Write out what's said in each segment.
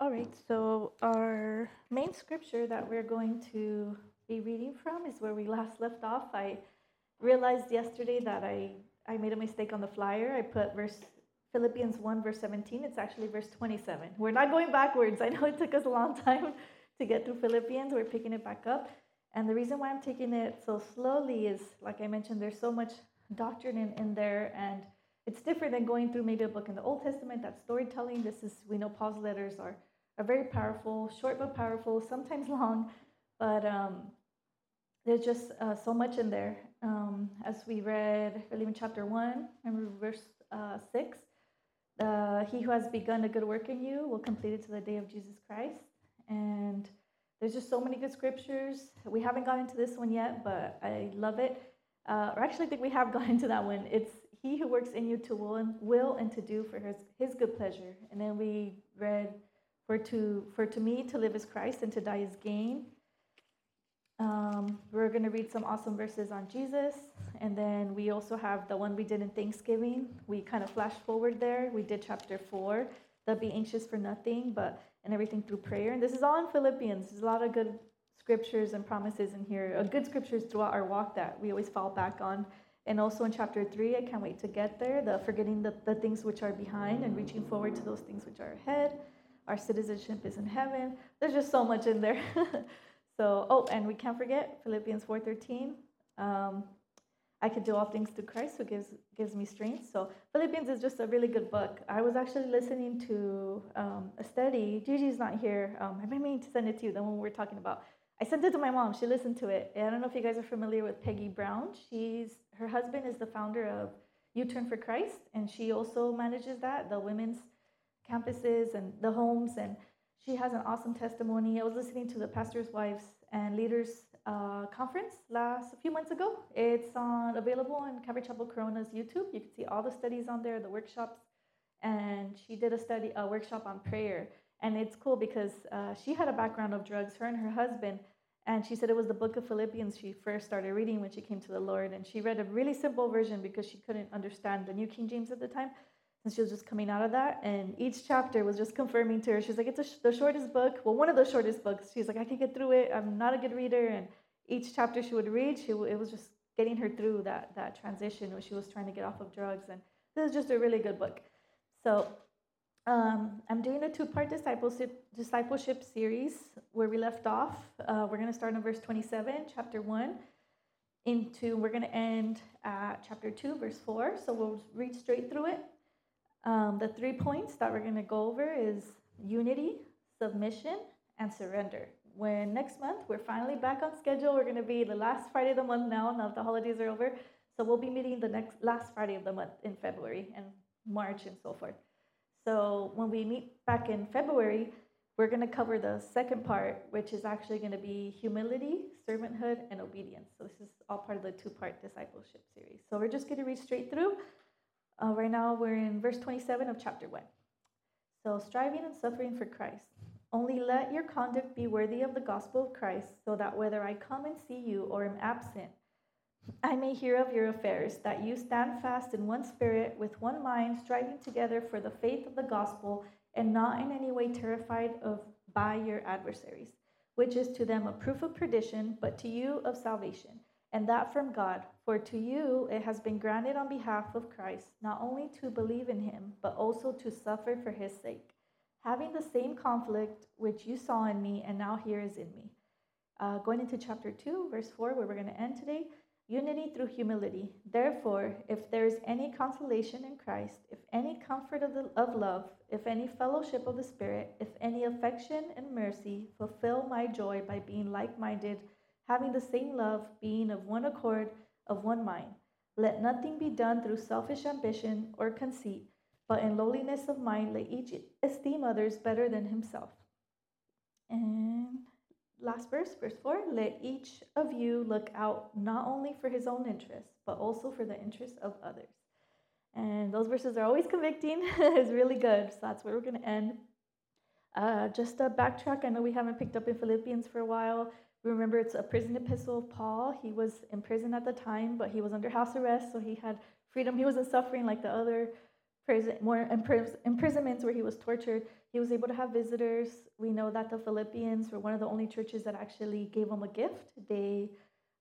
All right, so our main scripture that we're going to be reading from is where we last left off. I realized yesterday that I, I made a mistake on the flyer. I put verse Philippians 1, verse 17. It's actually verse 27. We're not going backwards. I know it took us a long time to get through Philippians. We're picking it back up. And the reason why I'm taking it so slowly is, like I mentioned, there's so much doctrine in, in there and it's different than going through maybe a book in the Old Testament that's storytelling. This is, we know Paul's letters are, are very powerful, short but powerful, sometimes long, but um, there's just uh, so much in there. Um, as we read, I believe in chapter 1, remember verse uh, 6, uh, he who has begun a good work in you will complete it to the day of Jesus Christ. And there's just so many good scriptures. We haven't gone into this one yet, but I love it. Uh, or actually, I think we have gone into that one. It's he who works in you to will and, will and to do for his, his good pleasure. And then we read, for to, for to me to live is Christ and to die is gain. Um, we're going to read some awesome verses on Jesus. And then we also have the one we did in Thanksgiving. We kind of flash forward there. We did chapter four, the be anxious for nothing, but and everything through prayer. And this is all in Philippians. There's a lot of good scriptures and promises in here, uh, good scriptures throughout our walk that we always fall back on. And also in chapter three, I can't wait to get there, the forgetting the, the things which are behind and reaching forward to those things which are ahead. Our citizenship is in heaven. There's just so much in there. so, oh, and we can't forget Philippians 4.13. Um, I could do all things through Christ who gives gives me strength. So Philippians is just a really good book. I was actually listening to um, a study. Gigi's not here. Um, I've been meaning to send it to you. The one we were talking about. I sent it to my mom. She listened to it. And I don't know if you guys are familiar with Peggy Brown. She's her husband is the founder of U Turn for Christ, and she also manages that the women's campuses and the homes. And she has an awesome testimony. I was listening to the pastors' wives and leaders uh, conference last a few months ago. It's on available on Calvary Chapel Corona's YouTube. You can see all the studies on there, the workshops, and she did a study a workshop on prayer and it's cool because uh, she had a background of drugs, her and her husband. And she said it was the book of Philippians she first started reading when she came to the Lord. And she read a really simple version because she couldn't understand the New King James at the time. And she was just coming out of that. And each chapter was just confirming to her. She's like, it's sh- the shortest book. Well, one of the shortest books. She's like, I can get through it. I'm not a good reader. And each chapter she would read, she w- it was just getting her through that, that transition when she was trying to get off of drugs. And this is just a really good book. So um, I'm doing a two-part discipleship discipleship series where we left off. Uh, we're going to start in verse 27, chapter one, into we're going to end at chapter two, verse four. So we'll read straight through it. Um, the three points that we're going to go over is unity, submission, and surrender. When next month we're finally back on schedule, we're going to be the last Friday of the month now. Now the holidays are over, so we'll be meeting the next last Friday of the month in February and March and so forth. So when we meet back in February, we're going to cover the second part, which is actually going to be humility, servanthood, and obedience. So this is all part of the two-part discipleship series. So we're just going to read straight through. Uh, right now we're in verse 27 of chapter 1. So striving and suffering for Christ. Only let your conduct be worthy of the gospel of Christ, so that whether I come and see you or am absent, I may hear of your affairs, that you stand fast in one spirit, with one mind, striving together for the faith of the gospel, and not in any way terrified of by your adversaries, which is to them a proof of perdition, but to you of salvation, and that from God. For to you it has been granted on behalf of Christ, not only to believe in him, but also to suffer for his sake, having the same conflict which you saw in me and now here is in me. Uh, going into chapter 2, verse 4, where we're going to end today. Unity through humility. Therefore, if there is any consolation in Christ, if any comfort of, the, of love, if any fellowship of the Spirit, if any affection and mercy, fulfill my joy by being like minded, having the same love, being of one accord, of one mind. Let nothing be done through selfish ambition or conceit, but in lowliness of mind, let each esteem others better than himself. And last verse, verse 4 let each of you look out not only for his own interests, but also for the interests of others. And those verses are always convicting. it's really good. So that's where we're going to end. Uh, just a backtrack, I know we haven't picked up in Philippians for a while. Remember, it's a prison epistle of Paul. He was in prison at the time, but he was under house arrest, so he had freedom. He wasn't suffering like the other prison, more imprisonments where he was tortured. he was able to have visitors. We know that the Philippians were one of the only churches that actually gave him a gift. They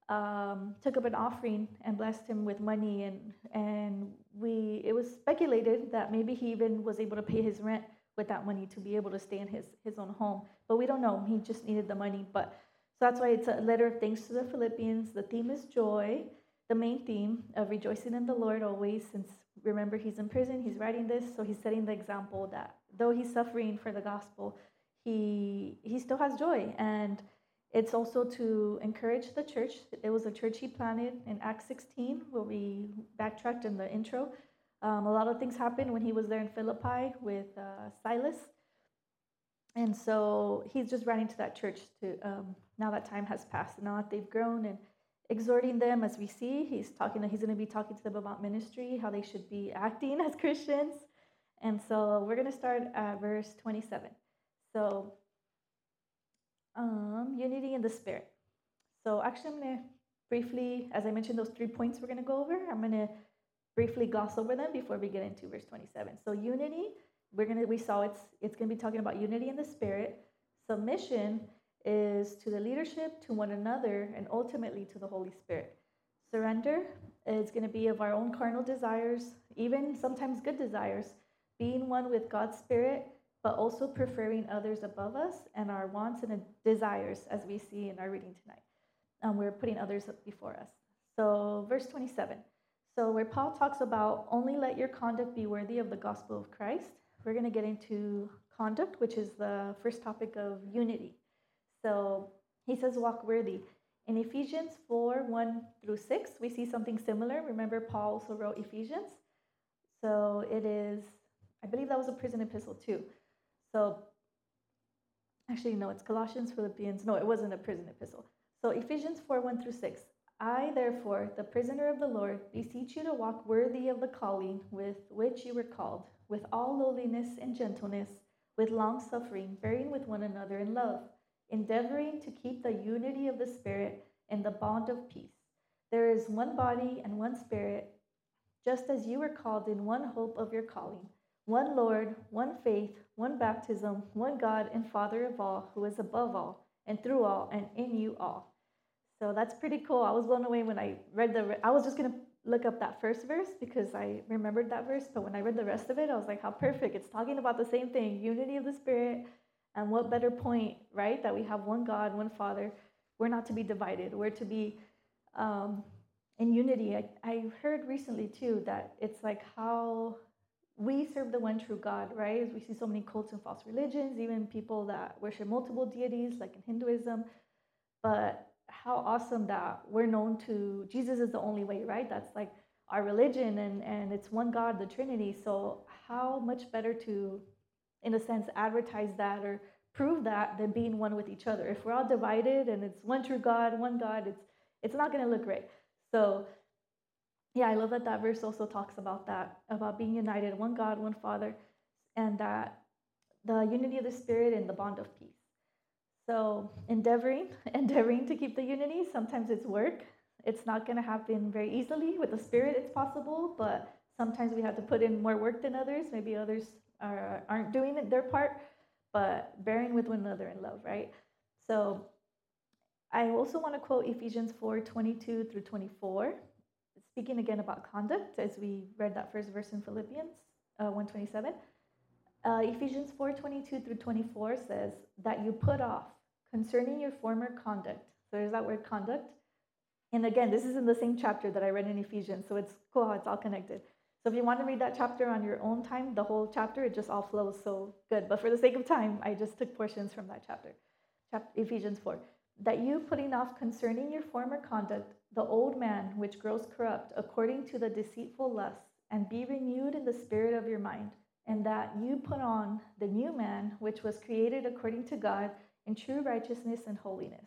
um, took up an offering and blessed him with money, and and we it was speculated that maybe he even was able to pay his rent with that money to be able to stay in his his own home. But we don't know. He just needed the money. But so that's why it's a letter of thanks to the Philippians. The theme is joy. The main theme of rejoicing in the Lord always, since remember he's in prison, he's writing this, so he's setting the example that though he's suffering for the gospel, he he still has joy and it's also to encourage the church. It was a church he planted in Acts 16, where we backtracked in the intro. Um, a lot of things happened when he was there in Philippi with uh, Silas. And so he's just writing to that church to um, now that time has passed, now that they've grown and exhorting them as we see. He's talking, that he's going to be talking to them about ministry, how they should be acting as Christians. And so we're going to start at verse 27. So um, unity in the spirit. So actually, I'm going to briefly, as I mentioned, those three points we're going to go over. I'm going to briefly gloss over them before we get into verse 27. So unity, we're going to we saw it's it's going to be talking about unity in the spirit. Submission is to the leadership, to one another, and ultimately to the Holy Spirit. Surrender is going to be of our own carnal desires, even sometimes good desires, being one with God's Spirit but also preferring others above us and our wants and desires, as we see in our reading tonight. Um, we're putting others before us. So, verse 27. So, where Paul talks about only let your conduct be worthy of the gospel of Christ, we're going to get into conduct, which is the first topic of unity. So, he says, walk worthy. In Ephesians 4 1 through 6, we see something similar. Remember, Paul also wrote Ephesians. So, it is, I believe that was a prison epistle too. So, actually, no, it's Colossians, Philippians. No, it wasn't a prison epistle. So, Ephesians 4 1 through 6. I, therefore, the prisoner of the Lord, beseech you to walk worthy of the calling with which you were called, with all lowliness and gentleness, with long suffering, bearing with one another in love, endeavoring to keep the unity of the Spirit in the bond of peace. There is one body and one Spirit, just as you were called in one hope of your calling one Lord, one faith, one baptism, one God and Father of all, who is above all, and through all, and in you all. So that's pretty cool. I was blown away when I read the. I was just gonna look up that first verse because I remembered that verse, but when I read the rest of it, I was like, how perfect! It's talking about the same thing: unity of the Spirit, and what better point, right? That we have one God, one Father. We're not to be divided. We're to be um, in unity. I, I heard recently too that it's like how we serve the one true God, right? We see so many cults and false religions, even people that worship multiple deities, like in Hinduism. But how awesome that we're known to Jesus is the only way, right? That's like our religion, and and it's one God, the Trinity. So how much better to, in a sense, advertise that or prove that than being one with each other? If we're all divided and it's one true God, one God, it's it's not going to look great. So yeah, I love that that verse also talks about that, about being united, one God, one Father, and that the unity of the Spirit and the bond of peace. So endeavoring, endeavoring to keep the unity. Sometimes it's work. It's not going to happen very easily. With the Spirit, it's possible, but sometimes we have to put in more work than others. Maybe others are, aren't doing their part, but bearing with one another in love, right? So I also want to quote Ephesians 4 22 through 24 speaking again about conduct, as we read that first verse in Philippians uh, 127, uh, Ephesians 4 22 through 24 says that you put off concerning your former conduct. So there's that word conduct. And again, this is in the same chapter that I read in Ephesians, so it's cool how it's all connected. So if you want to read that chapter on your own time, the whole chapter, it just all flows so good. But for the sake of time, I just took portions from that chapter, chapter Ephesians 4 that you putting off concerning your former conduct the old man which grows corrupt according to the deceitful lusts, and be renewed in the spirit of your mind, and that you put on the new man which was created according to God in true righteousness and holiness.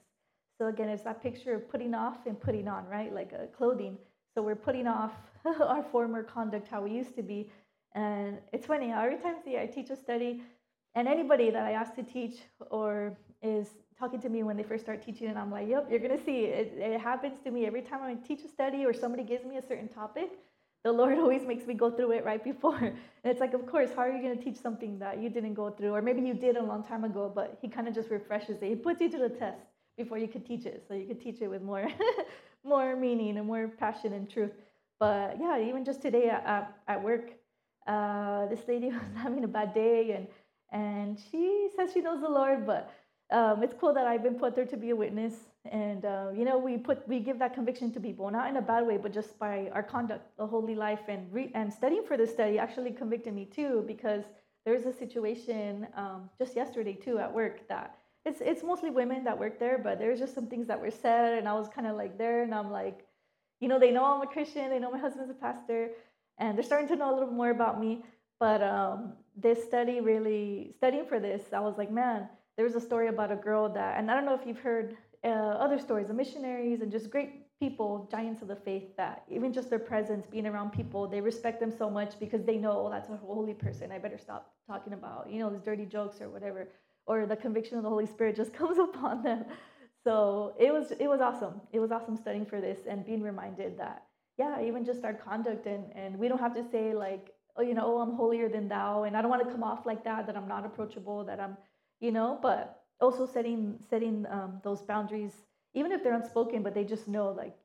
So again, it's that picture of putting off and putting on, right? Like a clothing. So we're putting off our former conduct, how we used to be. And it's funny, every time I teach a study, and anybody that I ask to teach or is talking to me when they first start teaching, and I'm like, yep, you're gonna see it. It happens to me every time I teach a study or somebody gives me a certain topic. the Lord always makes me go through it right before. And it's like, of course, how are you going to teach something that you didn't go through? Or maybe you did a long time ago, but He kind of just refreshes it. He puts you to the test before you could teach it. So you could teach it with more, more meaning and more passion and truth. But yeah, even just today at, at work, uh, this lady was having a bad day and, and she says she knows the Lord, but um, it's cool that I've been put there to be a witness. And uh, you know, we put we give that conviction to people, not in a bad way, but just by our conduct, the holy life, and re- and studying for this study actually convicted me too, because there's a situation um, just yesterday too at work that it's it's mostly women that work there, but there's just some things that were said, and I was kind of like there, and I'm like, you know, they know I'm a Christian, they know my husband's a pastor, and they're starting to know a little more about me. But um, this study really studying for this, I was like, man there was a story about a girl that, and I don't know if you've heard uh, other stories of missionaries and just great people, giants of the faith, that even just their presence, being around people, they respect them so much because they know, oh, that's a holy person. I better stop talking about, you know, these dirty jokes or whatever. Or the conviction of the Holy Spirit just comes upon them. So it was it was awesome. It was awesome studying for this and being reminded that, yeah, even just our conduct and and we don't have to say like, oh, you know, oh, I'm holier than thou, and I don't want to come off like that, that I'm not approachable, that I'm you know, but also setting setting um, those boundaries, even if they're unspoken, but they just know like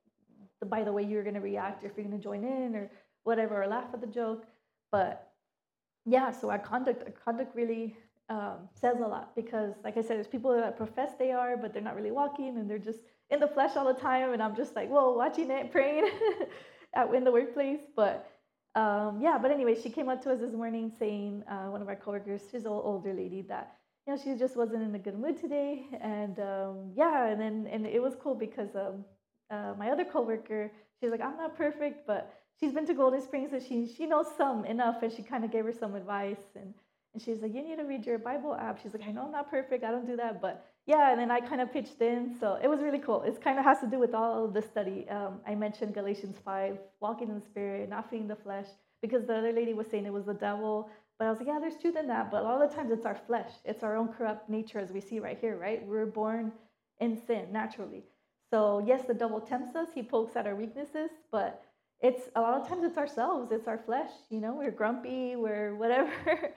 the, by the way you're going to react, if you're going to join in or whatever, or laugh at the joke. But yeah, so our conduct, our conduct really um, says a lot because, like I said, there's people that profess they are, but they're not really walking, and they're just in the flesh all the time. And I'm just like, whoa, watching it, praying at in the workplace, but. Um, yeah, but anyway, she came up to us this morning saying, uh, one of our coworkers, she's an older lady, that you know, she just wasn't in a good mood today. And um, yeah, and then and it was cool because um, uh, my other coworker, she's like, I'm not perfect, but she's been to Golden Springs, so she she knows some enough, and she kind of gave her some advice. And and she's like, you need to read your Bible app. She's like, I know I'm not perfect, I don't do that, but yeah. And then I kind of pitched in, so it was really cool. It kind of has to do with all of the study. Um, I mentioned Galatians five, walking in the spirit, not feeding the flesh, because the other lady was saying it was the devil but I was like, yeah, there's truth in that. But a lot of the times it's our flesh, it's our own corrupt nature, as we see right here, right? We're born in sin naturally. So, yes, the devil tempts us, he pokes at our weaknesses, but it's a lot of times it's ourselves, it's our flesh. You know, we're grumpy, we're whatever.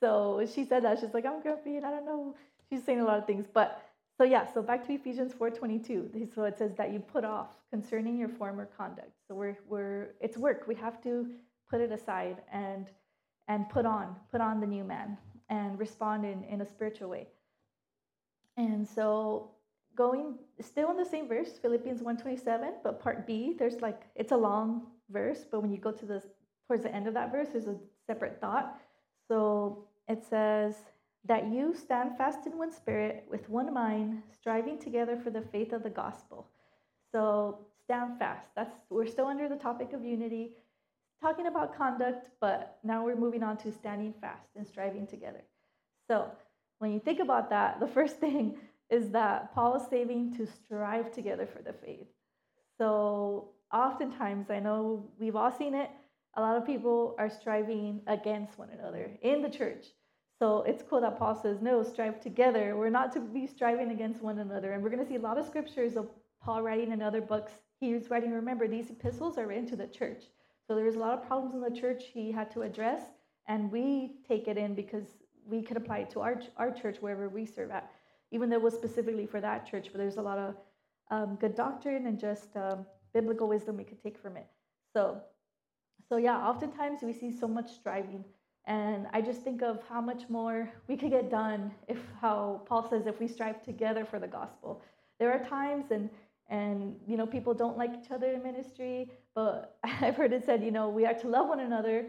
so, she said that. She's like, I'm grumpy and I don't know. She's saying a lot of things. But so, yeah, so back to Ephesians 4.22. So it says that you put off concerning your former conduct. So, we're, we're, it's work. We have to put it aside and and put on, put on the new man and respond in, in a spiritual way. And so going still in the same verse, Philippians 127, but part B, there's like it's a long verse, but when you go to the towards the end of that verse, there's a separate thought. So it says that you stand fast in one spirit with one mind, striving together for the faith of the gospel. So stand fast. That's we're still under the topic of unity talking about conduct, but now we're moving on to standing fast and striving together. So when you think about that, the first thing is that Paul is saving to strive together for the faith. So oftentimes, I know we've all seen it, a lot of people are striving against one another in the church. So it's cool that Paul says, no, strive together. We're not to be striving against one another. And we're going to see a lot of scriptures of Paul writing in other books. He's writing, remember, these epistles are written to the church. So there was a lot of problems in the church he had to address, and we take it in because we could apply it to our, our church wherever we serve at, even though it was specifically for that church. But there's a lot of um, good doctrine and just um, biblical wisdom we could take from it. So, so yeah, oftentimes we see so much striving, and I just think of how much more we could get done if how Paul says if we strive together for the gospel. There are times and and you know people don't like each other in ministry but i've heard it said you know we are to love one another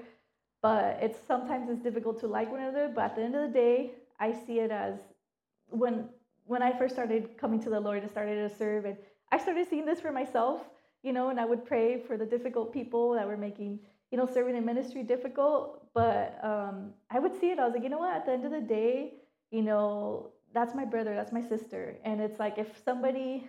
but it's sometimes it's difficult to like one another but at the end of the day i see it as when when i first started coming to the lord and started to serve and i started seeing this for myself you know and i would pray for the difficult people that were making you know serving in ministry difficult but um, i would see it i was like you know what at the end of the day you know that's my brother that's my sister and it's like if somebody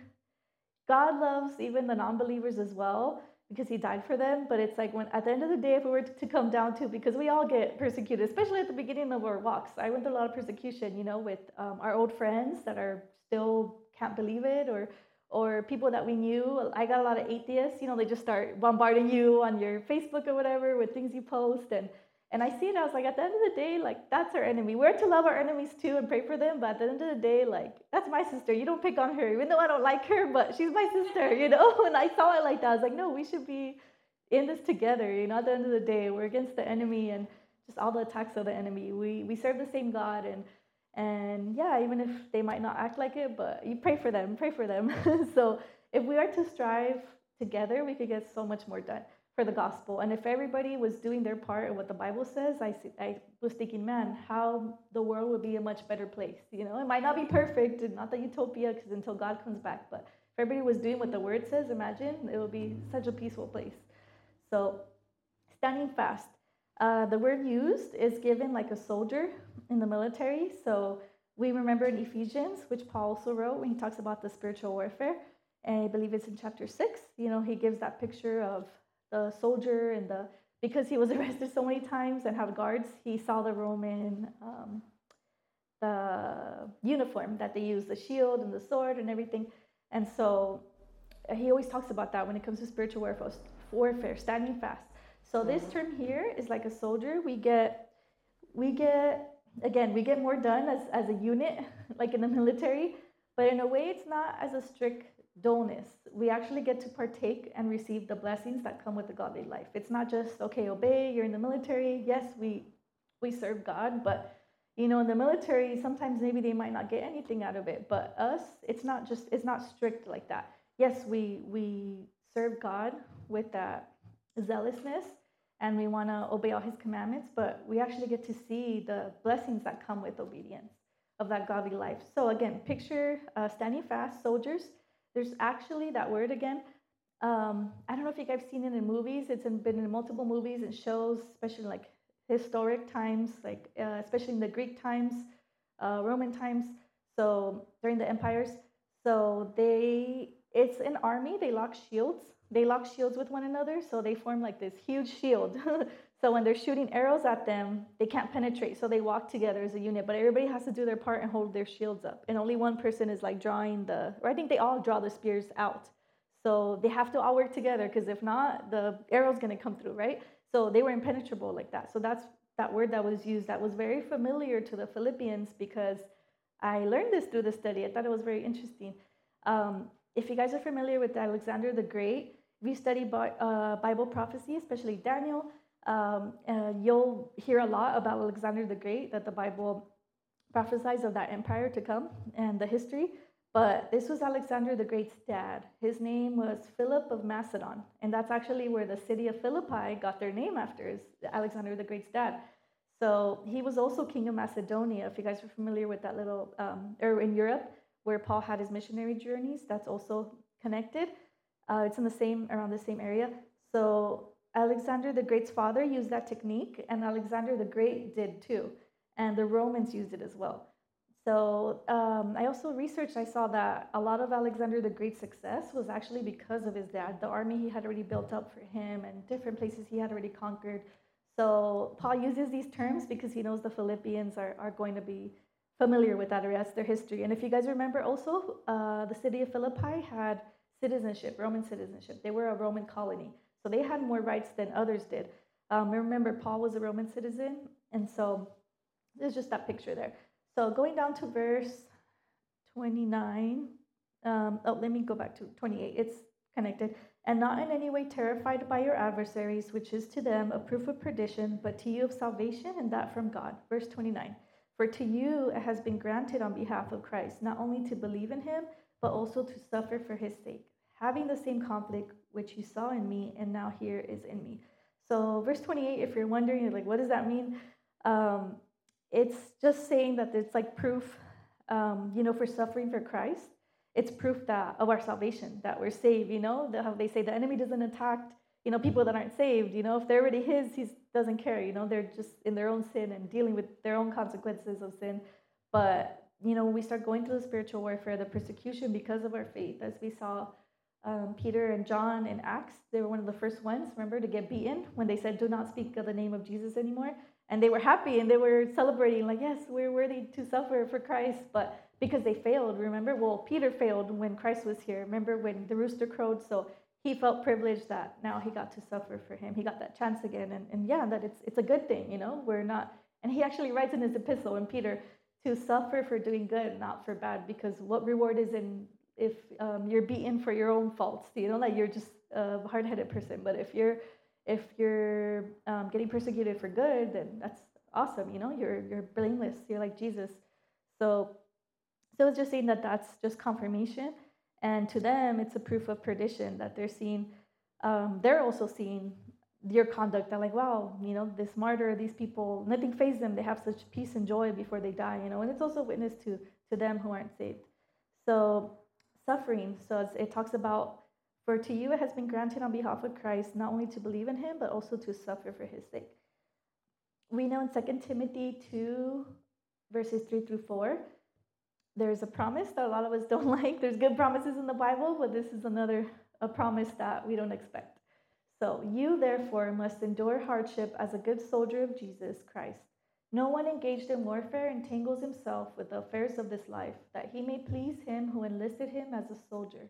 God loves even the non believers as well because he died for them. But it's like when at the end of the day, if we were to come down to, because we all get persecuted, especially at the beginning of our walks. I went through a lot of persecution, you know, with um, our old friends that are still can't believe it, or or people that we knew. I got a lot of atheists, you know, they just start bombarding you on your Facebook or whatever with things you post. And, and I see it, I was like, at the end of the day, like, that's our enemy. We're to love our enemies too and pray for them. But at the end of the day, like, that's my sister. You don't pick on her, even though I don't like her, but she's my sister, you know? And I saw it like that. I was like, no, we should be in this together. You know, at the end of the day, we're against the enemy and just all the attacks of the enemy. We, we serve the same God. And and yeah, even if they might not act like it, but you pray for them, pray for them. so if we are to strive together, we could get so much more done for the gospel. And if everybody was doing their part of what the Bible says, I, I was thinking, man, how the world would be a much better place. You know, it might not be perfect, not the utopia, because until God comes back, but if everybody was doing what the word says, imagine it would be such a peaceful place. So, standing fast. Uh, the word used is given like a soldier in the military. So we remember in Ephesians, which Paul also wrote when he talks about the spiritual warfare, and I believe it's in chapter six. You know, he gives that picture of the soldier and the because he was arrested so many times and had guards. He saw the Roman um, the uniform that they use, the shield and the sword and everything, and so he always talks about that when it comes to spiritual warfare, warfare standing fast. So this term here is like a soldier. We get we get again, we get more done as, as a unit, like in the military, but in a way, it's not as a strict dullness. We actually get to partake and receive the blessings that come with the godly life. It's not just, okay, obey, you're in the military. Yes, we, we serve God, but you know, in the military, sometimes maybe they might not get anything out of it, but us, it's not just, it's not strict like that. Yes, we, we serve God with that zealousness, and we want to obey all his commandments, but we actually get to see the blessings that come with obedience of that godly life. So, again, picture uh, standing fast soldiers. There's actually that word again. Um, I don't know if you guys have seen it in movies. It's in, been in multiple movies and shows, especially like historic times, like uh, especially in the Greek times, uh, Roman times. So during the empires, so they it's an army. They lock shields they lock shields with one another, so they form like this huge shield. so when they're shooting arrows at them, they can't penetrate, so they walk together as a unit. But everybody has to do their part and hold their shields up, and only one person is like drawing the, or I think they all draw the spears out. So they have to all work together, because if not, the arrow's gonna come through, right? So they were impenetrable like that. So that's that word that was used that was very familiar to the Philippians because I learned this through the study. I thought it was very interesting. Um, if you guys are familiar with Alexander the Great, we study uh, Bible prophecy, especially Daniel, um, you'll hear a lot about Alexander the Great, that the Bible prophesies of that empire to come and the history. But this was Alexander the Great's dad. His name was Philip of Macedon. And that's actually where the city of Philippi got their name after, is Alexander the Great's dad. So he was also king of Macedonia. If you guys are familiar with that little, um, or in Europe, where Paul had his missionary journeys, that's also connected. Uh, it's in the same around the same area. So Alexander the Great's father used that technique, and Alexander the Great did too, and the Romans used it as well. So um, I also researched. I saw that a lot of Alexander the Great's success was actually because of his dad. The army he had already built up for him, and different places he had already conquered. So Paul uses these terms because he knows the Philippians are, are going to be familiar with that, or that's their history. And if you guys remember, also uh, the city of Philippi had citizenship, Roman citizenship. They were a Roman colony, so they had more rights than others did. Um, remember, Paul was a Roman citizen, and so there's just that picture there. So going down to verse 29. Um, oh, let me go back to 28. It's connected. And not in any way terrified by your adversaries, which is to them a proof of perdition, but to you of salvation, and that from God. Verse 29. For to you it has been granted on behalf of Christ, not only to believe in him, but also to suffer for his sake having the same conflict which you saw in me and now here is in me. So, verse 28, if you're wondering, like, what does that mean? Um, it's just saying that it's like proof, um, you know, for suffering for Christ. It's proof that of our salvation, that we're saved. You know, the, how they say the enemy doesn't attack, you know, people that aren't saved. You know, if they're already his, he doesn't care. You know, they're just in their own sin and dealing with their own consequences of sin. But you know, when we start going through the spiritual warfare, the persecution because of our faith, as we saw um, Peter and John in Acts, they were one of the first ones, remember, to get beaten when they said, Do not speak of the name of Jesus anymore. and they were happy and they were celebrating, like, yes, we're worthy to suffer for Christ. But because they failed, remember? Well, Peter failed when Christ was here. Remember when the rooster crowed? So he felt privileged that now he got to suffer for him. He got that chance again. And, and yeah, that it's, it's a good thing, you know? We're not, and he actually writes in his epistle in Peter to suffer for doing good, not for bad, because what reward is in if um, you're beaten for your own faults, you know, like you're just a hard-headed person. But if you're if you're um, getting persecuted for good, then that's awesome. You know, you're you're blameless. You're like Jesus. So, so it's just saying that that's just confirmation, and to them, it's a proof of perdition that they're seeing. Um, they're also seeing your conduct. They're like, wow, you know, this martyr, these people, nothing fazes them. They have such peace and joy before they die. You know, and it's also witness to to them who aren't saved. So suffering. So it talks about for to you it has been granted on behalf of Christ not only to believe in him, but also to suffer for his sake. We know in 2 Timothy 2, verses 3 through 4, there's a promise that a lot of us don't like. There's good promises in the Bible, but this is another a promise that we don't expect. So you therefore must endure hardship as a good soldier of Jesus Christ. No one engaged in warfare entangles himself with the affairs of this life, that he may please him who enlisted him as a soldier.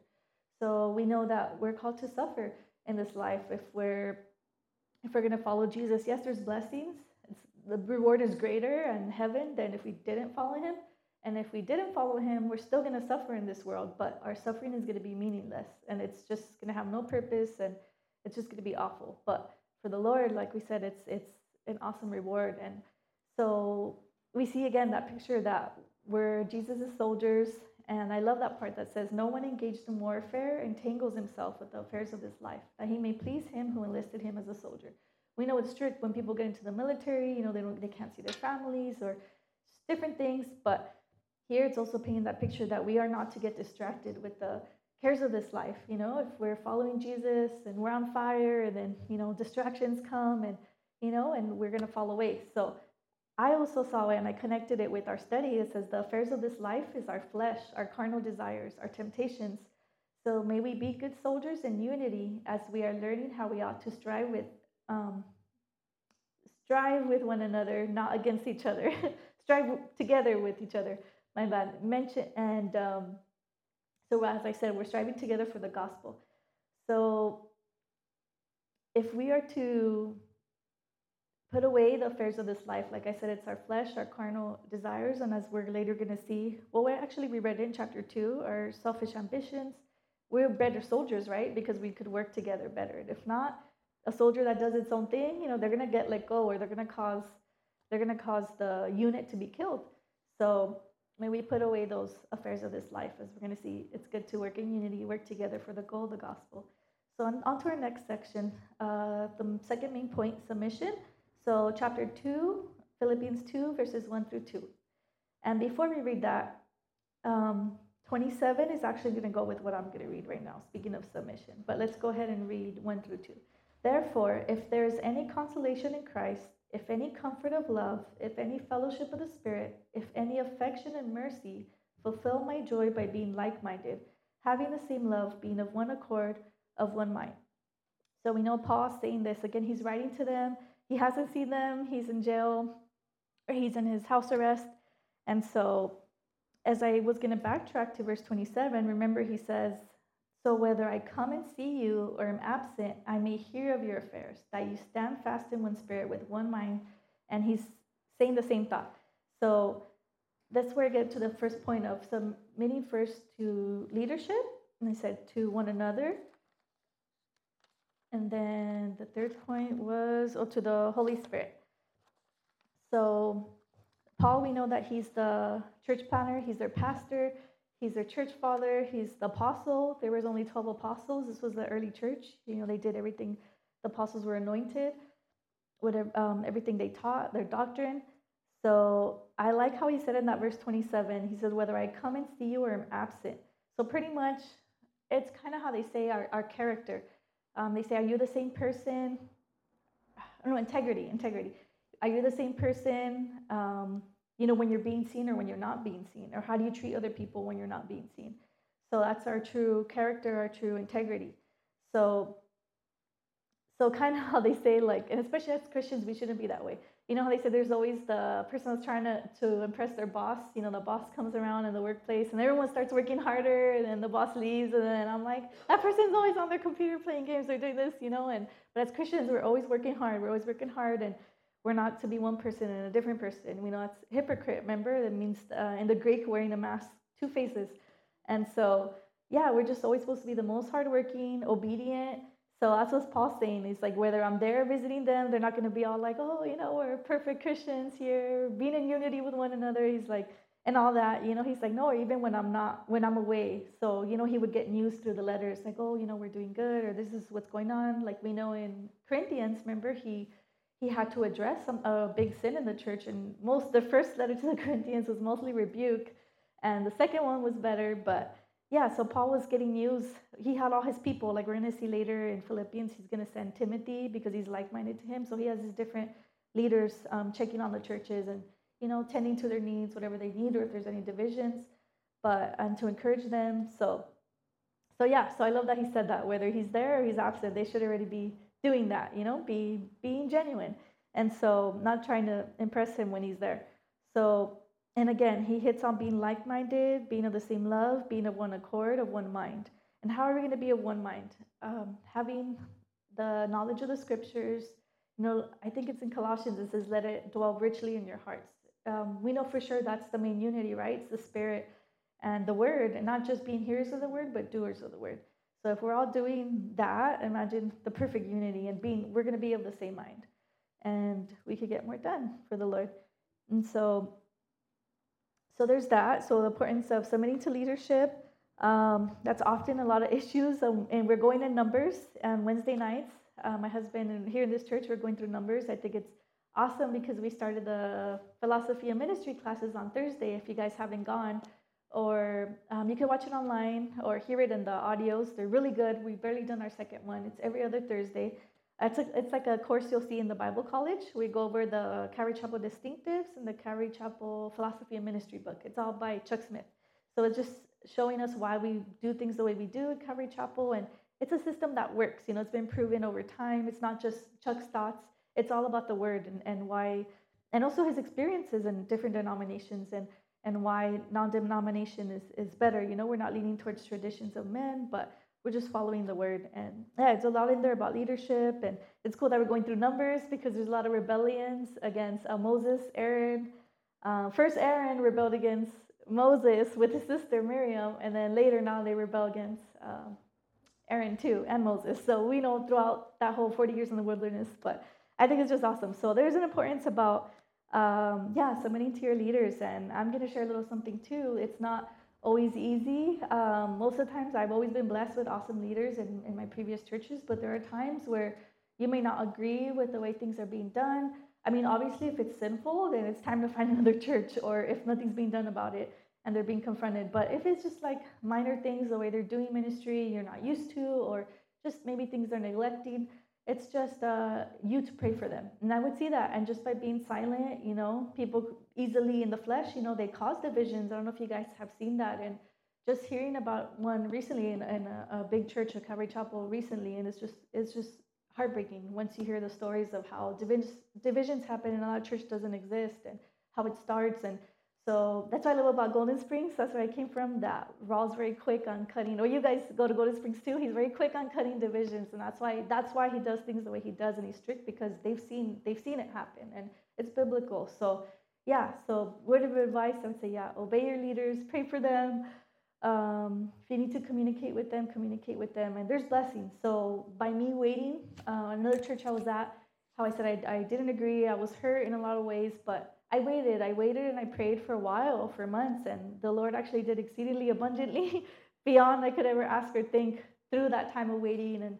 So we know that we're called to suffer in this life if we're if we're going to follow Jesus. Yes, there's blessings. It's, the reward is greater in heaven than if we didn't follow him. And if we didn't follow him, we're still going to suffer in this world, but our suffering is going to be meaningless and it's just going to have no purpose and it's just going to be awful. But for the Lord, like we said, it's it's an awesome reward. And so we see again that picture that we're Jesus' soldiers and I love that part that says, No one engaged in warfare entangles himself with the affairs of this life, that he may please him who enlisted him as a soldier. We know it's strict when people get into the military, you know, they, don't, they can't see their families or different things, but here it's also painting that picture that we are not to get distracted with the cares of this life. You know, if we're following Jesus and we're on fire, and then, you know, distractions come and, you know, and we're going to fall away. So I also saw it and I connected it with our study. It says, The affairs of this life is our flesh, our carnal desires, our temptations. So may we be good soldiers in unity as we are learning how we ought to strive with. Um, strive with one another, not against each other. strive together with each other. My bad. Mention and um, so as I said, we're striving together for the gospel. So if we are to put away the affairs of this life. Like I said, it's our flesh, our carnal desires, and as we're later going to see, well, we actually we read in chapter two, our selfish ambitions. We're better soldiers, right? Because we could work together better. And if not, a soldier that does its own thing, you know, they're going to get let go, or they're going to cause they're going to cause the unit to be killed. So may we put away those affairs of this life, as we're going to see. It's good to work in unity, work together for the goal of the gospel. So on, on to our next section. Uh, the second main point, submission. So, chapter 2, Philippians 2, verses 1 through 2. And before we read that, um, 27 is actually going to go with what I'm going to read right now, speaking of submission. But let's go ahead and read 1 through 2. Therefore, if there is any consolation in Christ, if any comfort of love, if any fellowship of the Spirit, if any affection and mercy, fulfill my joy by being like minded, having the same love, being of one accord, of one mind. So we know Paul saying this. Again, he's writing to them he hasn't seen them. He's in jail or he's in his house arrest. And so, as I was going to backtrack to verse 27, remember he says, So whether I come and see you or am absent, I may hear of your affairs, that you stand fast in one spirit with one mind. And he's saying the same thought. So, that's where I get to the first point of some submitting first to leadership. And I said to one another and then the third point was oh, to the Holy Spirit. So, Paul, we know that he's the church planner, he's their pastor, he's their church father, he's the apostle. There was only 12 apostles. This was the early church. You know, they did everything. The apostles were anointed, whatever, um, everything they taught, their doctrine. So I like how he said in that verse 27, he says, whether I come and see you or am absent. So pretty much it's kind of how they say our, our character. Um, they say, Are you the same person? I don't know, integrity, integrity. Are you the same person, um, you know, when you're being seen or when you're not being seen? Or how do you treat other people when you're not being seen? So that's our true character, our true integrity. So, so kind of how they say, like, and especially as Christians, we shouldn't be that way. You know how they say there's always the person that's trying to, to impress their boss. You know, the boss comes around in the workplace and everyone starts working harder, and then the boss leaves, and then I'm like, that person's always on their computer playing games or doing this, you know. And but as Christians, we're always working hard. We're always working hard, and we're not to be one person and a different person. We know that's hypocrite. Remember, that means uh, in the Greek wearing a mask, two faces. And so, yeah, we're just always supposed to be the most hardworking, obedient so that's what Paul's saying. He's like, whether I'm there visiting them, they're not going to be all like, oh, you know, we're perfect Christians here, being in unity with one another. He's like, and all that, you know, he's like, no, even when I'm not, when I'm away. So, you know, he would get news through the letters like, oh, you know, we're doing good, or this is what's going on. Like we know in Corinthians, remember, he he had to address some a big sin in the church, and most the first letter to the Corinthians was mostly rebuke, and the second one was better, but yeah, so Paul was getting news. He had all his people, like we're going to see later in Philippians, he's going to send Timothy because he's like minded to him. So he has his different leaders um, checking on the churches and, you know, tending to their needs, whatever they need, or if there's any divisions, but and to encourage them. So, so yeah, so I love that he said that. Whether he's there or he's absent, they should already be doing that, you know, be being genuine. And so not trying to impress him when he's there. So and again, he hits on being like minded, being of the same love, being of one accord, of one mind. And how are we going to be of one mind? Um, having the knowledge of the scriptures. You know, I think it's in Colossians, it says, let it dwell richly in your hearts. Um, we know for sure that's the main unity, right? It's the spirit and the word, and not just being hearers of the word, but doers of the word. So if we're all doing that, imagine the perfect unity and being, we're going to be of the same mind. And we could get more done for the Lord. And so so there's that. So the importance of submitting to leadership. Um, that's often a lot of issues, um, and we're going in numbers on Wednesday nights. Uh, my husband and here in this church, we're going through numbers. I think it's awesome because we started the philosophy of ministry classes on Thursday. If you guys haven't gone, or um, you can watch it online or hear it in the audios. They're really good. We've barely done our second one. It's every other Thursday. It's, a, it's like a course you'll see in the Bible College. We go over the Calvary Chapel Distinctives and the Calvary Chapel Philosophy and Ministry book. It's all by Chuck Smith. So it's just showing us why we do things the way we do at Calvary Chapel. And it's a system that works. You know, it's been proven over time. It's not just Chuck's thoughts. It's all about the word and, and why, and also his experiences in different denominations and, and why non-denomination is, is better. You know, we're not leaning towards traditions of men, but we're just following the word. And yeah, it's a lot in there about leadership. And it's cool that we're going through numbers because there's a lot of rebellions against uh, Moses, Aaron. Uh, first, Aaron rebelled against Moses with his sister Miriam. And then later, now they rebel against uh, Aaron too and Moses. So we know throughout that whole 40 years in the wilderness. But I think it's just awesome. So there's an importance about, um, yeah, submitting to your leaders. And I'm going to share a little something too. It's not always easy. Um, most of the times, I've always been blessed with awesome leaders in, in my previous churches, but there are times where you may not agree with the way things are being done. I mean, obviously, if it's sinful, then it's time to find another church, or if nothing's being done about it and they're being confronted. But if it's just like minor things, the way they're doing ministry, you're not used to, or just maybe things they're neglecting, it's just uh, you to pray for them. And I would see that. And just by being silent, you know, people easily in the flesh, you know, they cause divisions. I don't know if you guys have seen that. And just hearing about one recently in, in a, a, big church of Calvary Chapel recently, and it's just it's just heartbreaking once you hear the stories of how divisions divisions happen and a lot of church doesn't exist and how it starts and so that's what I love about Golden Springs. That's where I came from. That Raul's very quick on cutting. Or you guys go to Golden Springs too. He's very quick on cutting divisions, and that's why that's why he does things the way he does, and he's strict because they've seen they've seen it happen, and it's biblical. So yeah. So word of advice, I would say yeah, obey your leaders, pray for them. Um, if you need to communicate with them, communicate with them, and there's blessings. So by me waiting, uh, another church I was at, how I said I, I didn't agree. I was hurt in a lot of ways, but I waited. I waited and I prayed for a while, for months, and the Lord actually did exceedingly abundantly beyond I could ever ask or think through that time of waiting and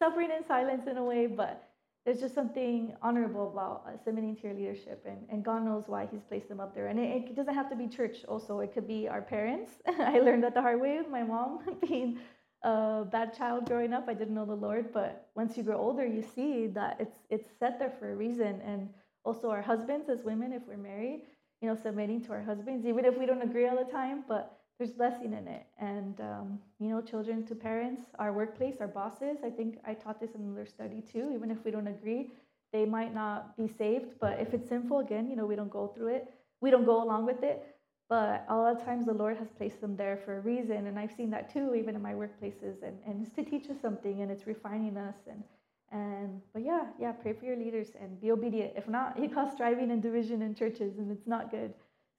suffering in silence in a way. But there's just something honorable about submitting to your leadership, and, and God knows why He's placed them up there. And it, it doesn't have to be church, also, it could be our parents. I learned that the hard way with my mom being a bad child growing up. I didn't know the Lord, but once you grow older, you see that it's it's set there for a reason. And also our husbands as women if we're married you know submitting to our husbands even if we don't agree all the time but there's blessing in it and um, you know children to parents our workplace our bosses i think i taught this in another study too even if we don't agree they might not be saved, but if it's sinful, again, you know, we don't go through it. We don't go along with it. But a lot of times the Lord has placed them there for a reason. And I've seen that too, even in my workplaces. And, and it's to teach us something and it's refining us. And, and but yeah, yeah, pray for your leaders and be obedient. If not, it causes striving and division in churches and it's not good.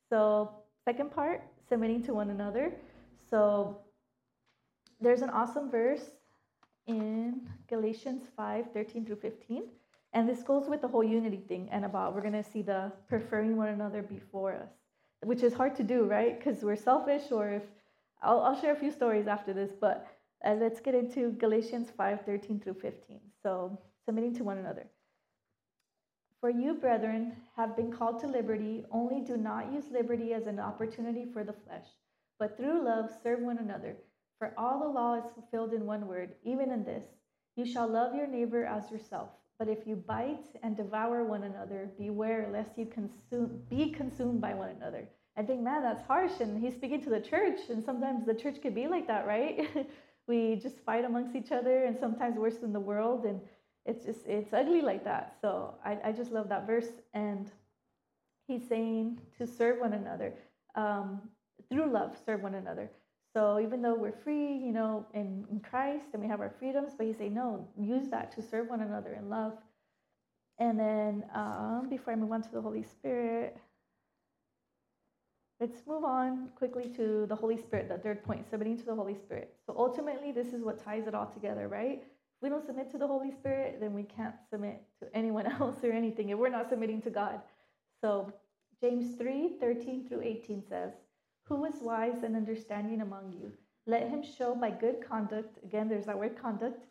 So, second part, submitting to one another. So there's an awesome verse in Galatians 5 13 through 15. And this goes with the whole unity thing and about we're to see the preferring one another before us, which is hard to do, right? Because we're selfish, or if I'll, I'll, share a few stories after this, but uh, let's get into Galatians 5 13 through 15. So, submitting to one another. For you, brethren, have been called to liberty, only do not use liberty as an opportunity for the flesh, but through love serve one another. For all the law is fulfilled in one word, even in this you shall love your neighbor as yourself. But if you bite and devour one another, beware lest you consume, be consumed by one another. I think, man, that's harsh. And he's speaking to the church. And sometimes the church could be like that, right? we just fight amongst each other and sometimes worse than the world. And it's just, it's ugly like that. So I, I just love that verse. And he's saying to serve one another um, through love, serve one another. So even though we're free, you know, in, in Christ and we have our freedoms, but he say, no, use that to serve one another in love. And then um, before I move on to the Holy Spirit, let's move on quickly to the Holy Spirit, the third point, submitting to the Holy Spirit. So ultimately, this is what ties it all together, right? If we don't submit to the Holy Spirit, then we can't submit to anyone else or anything if we're not submitting to God. So James 3 13 through 18 says, who is wise and understanding among you? Let him show by good conduct, again, there's that word conduct,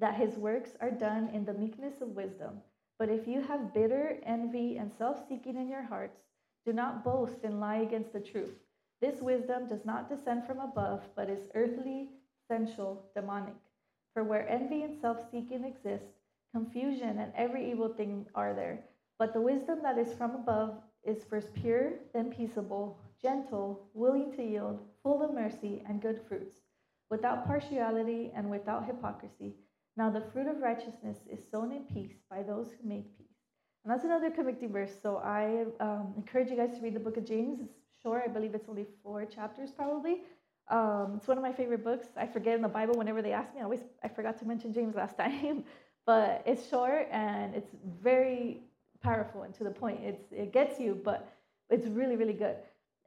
that his works are done in the meekness of wisdom. But if you have bitter envy and self seeking in your hearts, do not boast and lie against the truth. This wisdom does not descend from above, but is earthly, sensual, demonic. For where envy and self seeking exist, confusion and every evil thing are there. But the wisdom that is from above is first pure, then peaceable gentle, willing to yield, full of mercy and good fruits, without partiality and without hypocrisy. Now the fruit of righteousness is sown in peace by those who make peace. And that's another convicting verse. So I um, encourage you guys to read the book of James. It's short, I believe it's only four chapters probably. Um, it's one of my favorite books. I forget in the Bible whenever they ask me. I always I forgot to mention James last time, but it's short and it's very powerful and to the point. It's it gets you, but it's really really good.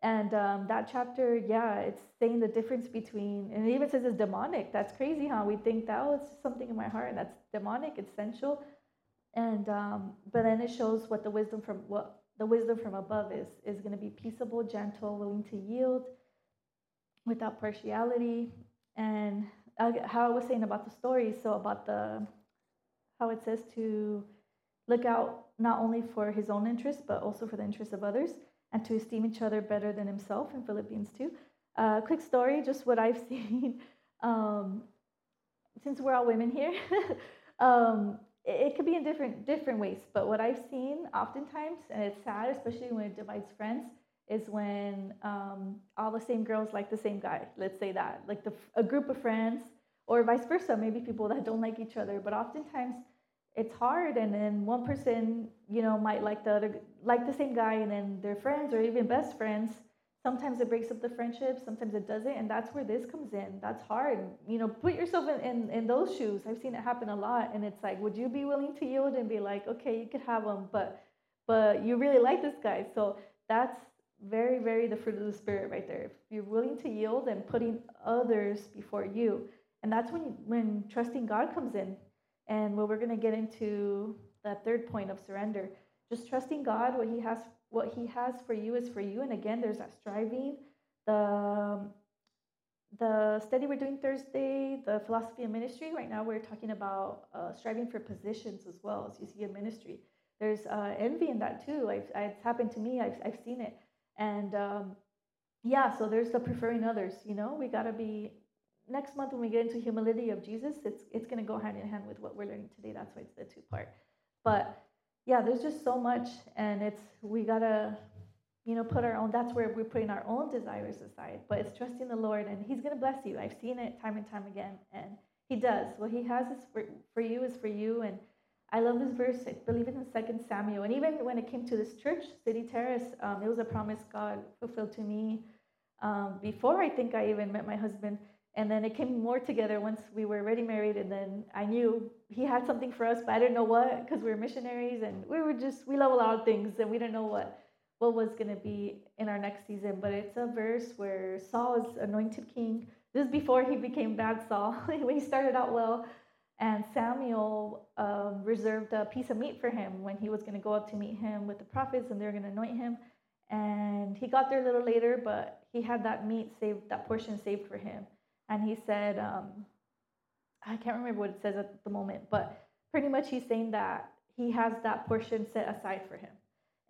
And um, that chapter, yeah, it's saying the difference between, and it even says it's demonic. That's crazy, huh? We think that, oh, it's something in my heart, and that's demonic, it's sensual. And um, but then it shows what the wisdom from what the wisdom from above is is going to be peaceable, gentle, willing to yield, without partiality, and how I was saying about the story. So about the how it says to look out not only for his own interest but also for the interest of others and to esteem each other better than himself in Philippians 2. Uh, quick story, just what I've seen. Um, since we're all women here, um, it, it, could be in different different ways. But what I've seen oftentimes, and it's sad, especially when it divides friends, is when um, all the same girls like the same guy. Let's say that, like the, a group of friends, or vice versa. Maybe people that don't like each other. But oftentimes, it's hard and then one person you know might like the other like the same guy and then they're friends or even best friends sometimes it breaks up the friendship sometimes it doesn't and that's where this comes in. That's hard. You know put yourself in, in, in those shoes. I've seen it happen a lot and it's like would you be willing to yield and be like okay you could have them but but you really like this guy. So that's very very the fruit of the spirit right there. If you're willing to yield and putting others before you and that's when when trusting god comes in. And what we're going to get into that third point of surrender, just trusting God, what He has, what He has for you is for you. And again, there's that striving. The the study we're doing Thursday, the philosophy of ministry. Right now, we're talking about uh, striving for positions as well as you see in ministry. There's uh, envy in that too. I've, it's happened to me. I've, I've seen it, and um, yeah. So there's the preferring others. You know, we gotta be next month when we get into humility of Jesus, it's it's going to go hand in hand with what we're learning today. That's why it's the two part. But yeah, there's just so much, and it's we gotta you know put our own. That's where we're putting our own desires aside. But it's trusting the Lord, and He's to bless you. I've seen it time and time again, and He does. What He has is for for you is for you, and I love this verse. I believe it's in Second Samuel. And even when it came to this church, City Terrace, um, it was a promise God fulfilled to me um, before I think I even met my husband. And then it came more together once we were already married. And then I knew he had something for us, but I didn't know what because we were missionaries and we were just, we love a lot of things and we didn't know what, what was going to be in our next season. But it's a verse where Saul is anointed king. This is before he became bad Saul. when he started out well, and Samuel um, reserved a piece of meat for him when he was going to go up to meet him with the prophets and they were going to anoint him. And he got there a little later, but he had that meat saved, that portion saved for him. And he said, um, I can't remember what it says at the moment, but pretty much he's saying that he has that portion set aside for him.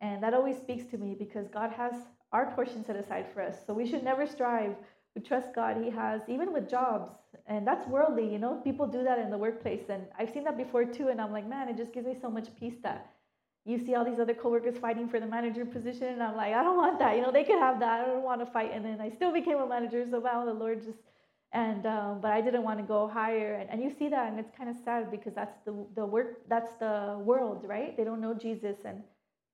And that always speaks to me because God has our portion set aside for us. So we should never strive we trust God. He has, even with jobs, and that's worldly, you know, people do that in the workplace. And I've seen that before too. And I'm like, man, it just gives me so much peace that you see all these other coworkers fighting for the manager position. And I'm like, I don't want that. You know, they could have that. I don't want to fight. And then I still became a manager. So wow, the Lord just, and, um, but I didn't want to go higher. And, and you see that. And it's kind of sad because that's the, the work, that's the world, right? They don't know Jesus and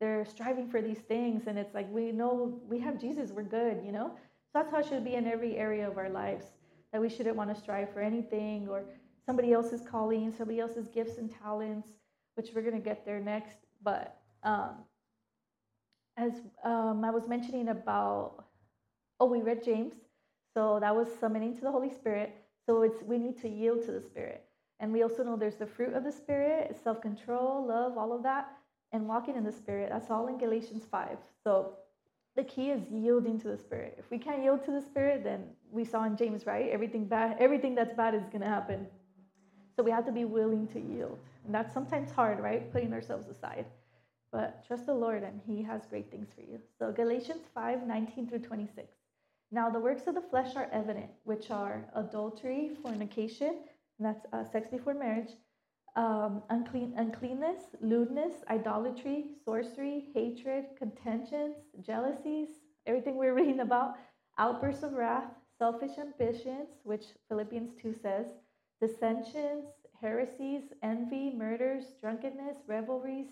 they're striving for these things. And it's like, we know we have Jesus. We're good, you know? So that's how it should be in every area of our lives. That we shouldn't want to strive for anything or somebody else's calling, somebody else's gifts and talents, which we're to get there next. But um, as um, I was mentioning about, oh, we read James. So that was submitting to the Holy Spirit. So it's we need to yield to the Spirit. And we also know there's the fruit of the Spirit, self control, love, all of that, and walking in the Spirit. That's all in Galatians 5. So the key is yielding to the spirit. If we can't yield to the spirit, then we saw in James, right? Everything bad, everything that's bad is gonna happen. So we have to be willing to yield. And that's sometimes hard, right? Putting ourselves aside. But trust the Lord and He has great things for you. So Galatians 5, 19 through 26. Now the works of the flesh are evident, which are adultery, fornication, and that's uh, sex before marriage, um, unclean, uncleanness, lewdness, idolatry, sorcery, hatred, contentions, jealousies, everything we're reading about, outbursts of wrath, selfish ambitions, which Philippians 2 says, dissensions, heresies, envy, murders, drunkenness, revelries,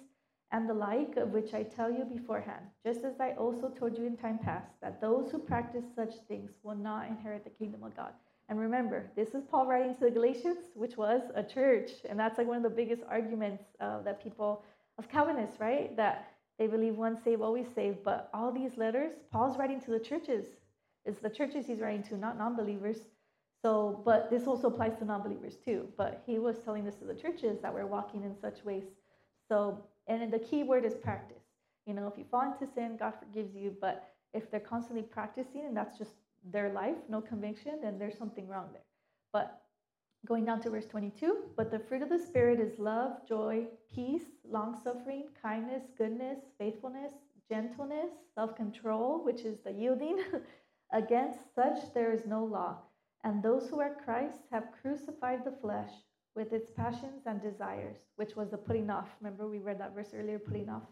and the like, of which I tell you beforehand, just as I also told you in time past, that those who practice such things will not inherit the kingdom of God. And remember, this is Paul writing to the Galatians, which was a church. And that's like one of the biggest arguments uh, that people of Calvinists, right? That they believe once saved, always saved. But all these letters, Paul's writing to the churches. It's the churches he's writing to, not non believers. So, but this also applies to non believers too. But he was telling this to the churches that we're walking in such ways. So, and the key word is practice. You know, if you fall into sin, God forgives you. But if they're constantly practicing, and that's just their life, no conviction, then there's something wrong there. But going down to verse 22, but the fruit of the Spirit is love, joy, peace, long suffering, kindness, goodness, faithfulness, gentleness, self control, which is the yielding. Against such there is no law. And those who are Christ have crucified the flesh with its passions and desires, which was the putting off. Remember, we read that verse earlier, putting off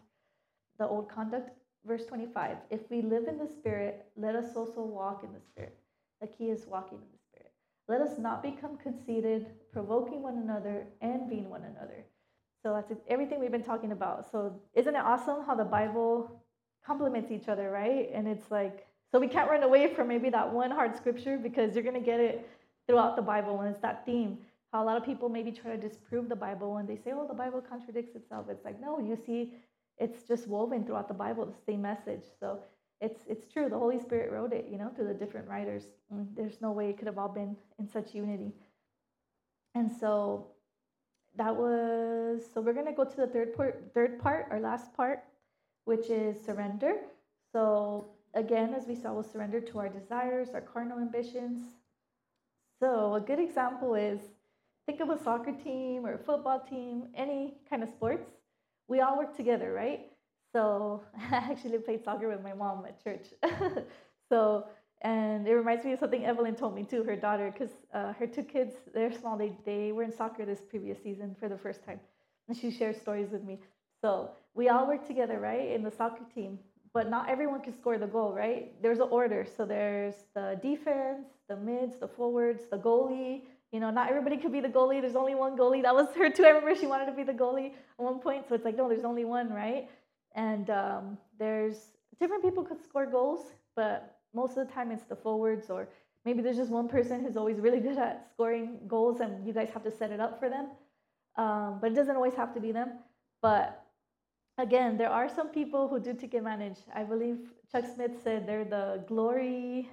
the old conduct? Verse 25 if we live in the spirit let us also walk in the spirit. The key is walking in the spirit. Let us not become conceited provoking one another envying one another. So that's everything we've been talking about. So isn't it awesome how the bible complements each other right? And it's like so we can't run away from maybe that one hard scripture because you're going to get it throughout the bible and it's that theme how a lot of people maybe try to disprove the bible and they say oh the bible contradicts itself it's like no you see it's just woven throughout the Bible, the same message. So it's it's true. The Holy Spirit wrote it, you know, through the different writers. Mm, there's no way it could have all been in such unity. And so that was so we're gonna go to the third part, third part, our last part, which is surrender. So again, as we saw, we'll surrender to our desires, our carnal ambitions. So a good example is think of a soccer team or a football team, any kind of sports we all work together, right? So I actually played soccer with my mom at church. so, and it reminds me of something Evelyn told me too, her daughter, because uh, her two kids, they're small, they, they were in soccer this previous season for the first time. And she shares stories with me. So we all work together, right, in the soccer team. But not everyone can score the goal, right? There's an order. So there's the defense, the mids, the forwards, the goalie, You know, not everybody could be the goalie. There's only one goalie. That was her too. I remember she wanted to be the goalie at one point. So it's like, no, there's only one, right? And um, there's different people could score goals, but most of the time it's the forwards or maybe there's just one person who's always really good at scoring goals and you guys have to set it up for them. Um, but it doesn't always have to be them. But again, there are some people who do ticket advantage. I believe Chuck Smith said they're the glory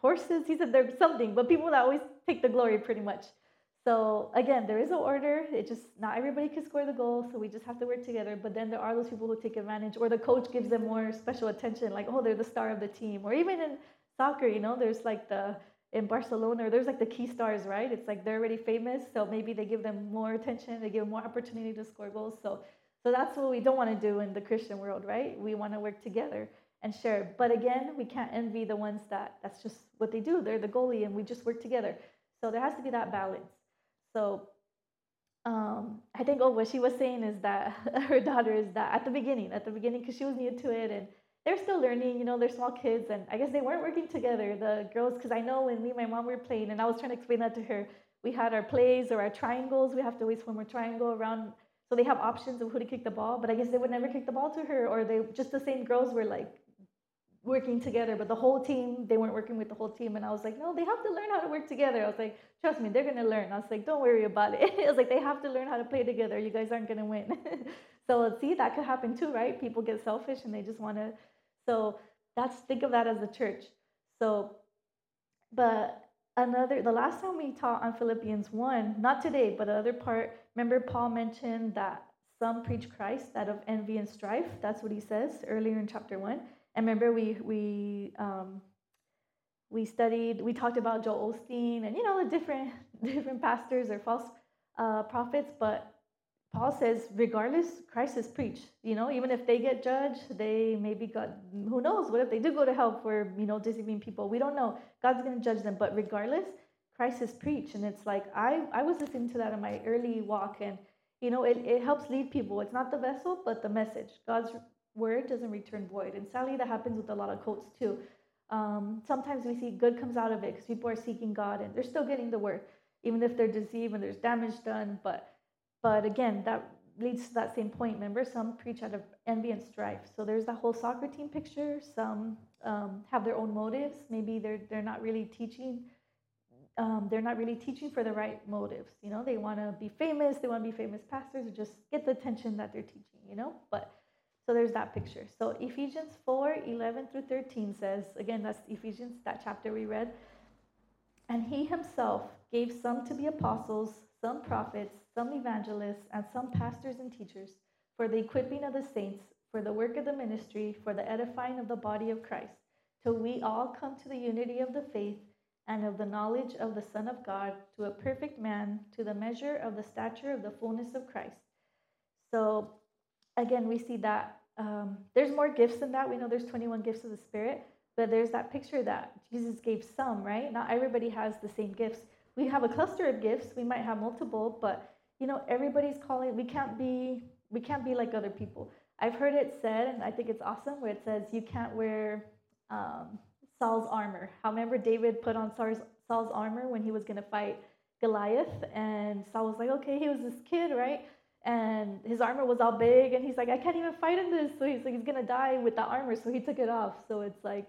horses. He said they're something, but people that always take the glory pretty much. So again, there is an order. It just not everybody can score the goal, so we just have to work together. But then there are those people who take advantage, or the coach gives them more special attention, like oh, they're the star of the team, or even in soccer, you know, there's like the in Barcelona, there's like the key stars, right? It's like they're already famous, so maybe they give them more attention, they give them more opportunity to score goals. So, so that's what we don't want to do in the Christian world, right? We want to work together and share. But again, we can't envy the ones that that's just what they do. They're the goalie, and we just work together. So there has to be that balance. So um, I think oh, what she was saying is that her daughter is that at the beginning, at the beginning, because she was new to it and they're still learning, you know, they're small kids, and I guess they weren't working together, the girls, because I know when me and my mom were playing, and I was trying to explain that to her, we had our plays or our triangles, we have to always form a triangle around, so they have options of who to kick the ball, but I guess they would never kick the ball to her, or they just the same girls were like working together, but the whole team, they weren't working with the whole team, and I was like, no, they have to learn how to work together. I was like, trust me, they're gonna learn. I was like, don't worry about it. I was like, they have to learn how to play together. You guys aren't gonna win. so let's see, that could happen too, right? People get selfish and they just want to so that's think of that as a church. So, but another the last time we taught on Philippians 1, not today, but the other part, remember Paul mentioned that some preach Christ out of envy and strife. That's what he says earlier in chapter 1. And remember we we um, we studied, we talked about Joel Osteen and you know the different different pastors or false uh, prophets, but Paul says, regardless, Christ is preached. You know, even if they get judged, they maybe got, who knows, what if they do go to hell for, you know, deceiving people? We don't know. God's going to judge them. But regardless, Christ is preached. And it's like, I, I was listening to that in my early walk, and, you know, it, it helps lead people. It's not the vessel, but the message. God's word doesn't return void. And sadly, that happens with a lot of cults too. Um, sometimes we see good comes out of it because people are seeking God and they're still getting the word, even if they're deceived and there's damage done. But but again, that leads to that same point. Remember, some preach out of envy and strife. So there's that whole soccer team picture. Some um, have their own motives. Maybe they're they're not really teaching. Um, they're not really teaching for the right motives. You know, they want to be famous. They want to be famous pastors, or just get the attention that they're teaching. You know, but so there's that picture. So Ephesians 4, 11 through 13 says, again, that's Ephesians, that chapter we read. And he himself gave some to be apostles, some prophets, some evangelists, and some pastors and teachers for the equipping of the saints, for the work of the ministry, for the edifying of the body of Christ, till we all come to the unity of the faith and of the knowledge of the Son of God, to a perfect man, to the measure of the stature of the fullness of Christ. So, again, we see that um, there's more gifts than that. We know there's 21 gifts of the Spirit, but there's that picture that Jesus gave some, right? Not everybody has the same gifts we have a cluster of gifts. We might have multiple, but you know, everybody's calling. We can't be we can't be like other people. I've heard it said, and I think it's awesome, where it says you can't wear um, Saul's armor. How remember David put on Saul's, Saul's armor when he was going to fight Goliath, and Saul was like, okay, he was this kid, right? And his armor was all big, and he's like, I can't even fight in this. So he's like, he's gonna die with the armor. So he took it off. So it's like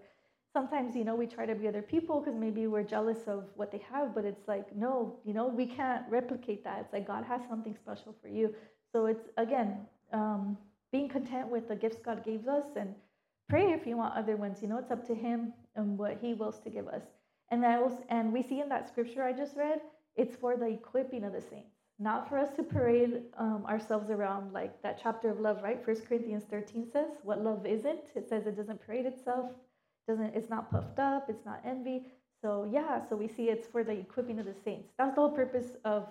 sometimes you know we try to be other people because maybe we're jealous of what they have but it's like no you know we can't replicate that it's like god has something special for you so it's again um, being content with the gifts god gave us and pray if you want other ones you know it's up to him and what he wills to give us and that was and we see in that scripture i just read it's for the equipping of the saints not for us to parade um, ourselves around like that chapter of love right? First corinthians 13 says what love isn't it says it doesn't parade itself doesn't it's not puffed up it's not envy. So yeah so we see it's for the equipping of the saints. That's the whole purpose of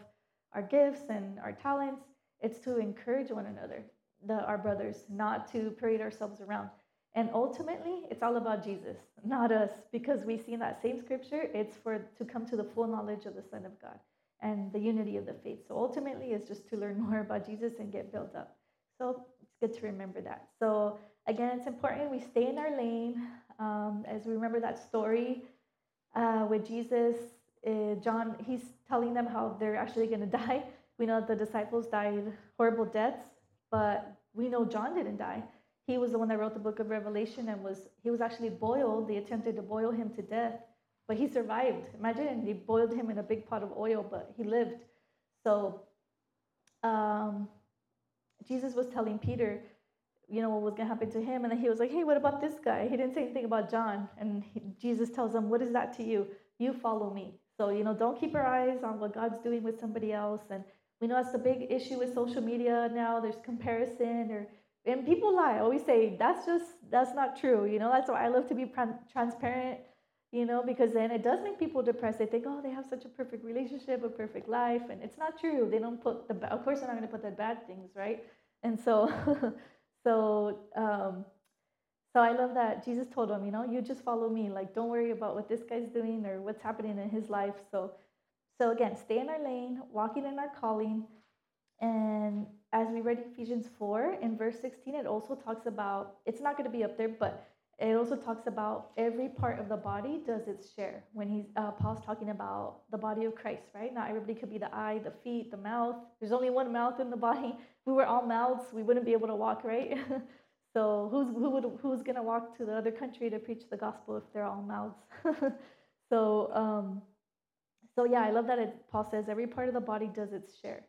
our gifts and our talents. It's to encourage one another the, our brothers not to parade ourselves around. And ultimately it's all about jesus not us because we see in that same scripture it's for to come to the full knowledge of the son of god and the unity of the faith so ultimately it's just to learn more about jesus and get built up so it's good to remember that so again it's important we stay in our lane um, as we remember that story uh, with Jesus, uh, John, he's telling them how they're actually going to die. We know the disciples died horrible deaths, but we know John didn't die. He was the one that wrote the book of Revelation and was he was actually boiled. They attempted to boil him to death, but he survived. Imagine they boiled him in a big pot of oil, but he lived. So um, Jesus was telling Peter, you know, what was going to happen to him. And then he was like, hey, what about this guy? He didn't say anything about John. And he, Jesus tells him, what is that to you? You follow me. So, you know, don't keep your eyes on what God's doing with somebody else. And we know that's the big issue with social media now. There's comparison or, and people lie. I always say, that's just, that's not true. You know, that's why I love to be transparent, you know, because then it does make people depressed. They think, oh, they have such a perfect relationship, a perfect life. And it's not true. They don't put the, of course, they're not going to put the bad things, right? And so, So, um, so I love that Jesus told him, you know, you just follow me. Like, don't worry about what this guy's doing or what's happening in his life. So, so again, stay in our lane, walking in our calling. And as we read Ephesians 4 in verse 16, it also talks about, it's not going to be up there, but it also talks about every part of the body does its share. When he's uh, Paul's talking about the body of Christ, right? Not everybody could be the eye, the feet, the mouth. There's only one mouth in the body. We were all mouths, we wouldn't be able to walk, right? so who's who would who's gonna walk to the other country to preach the gospel if they're all mouths? so um, so yeah, I love that it, Paul says every part of the body does its share.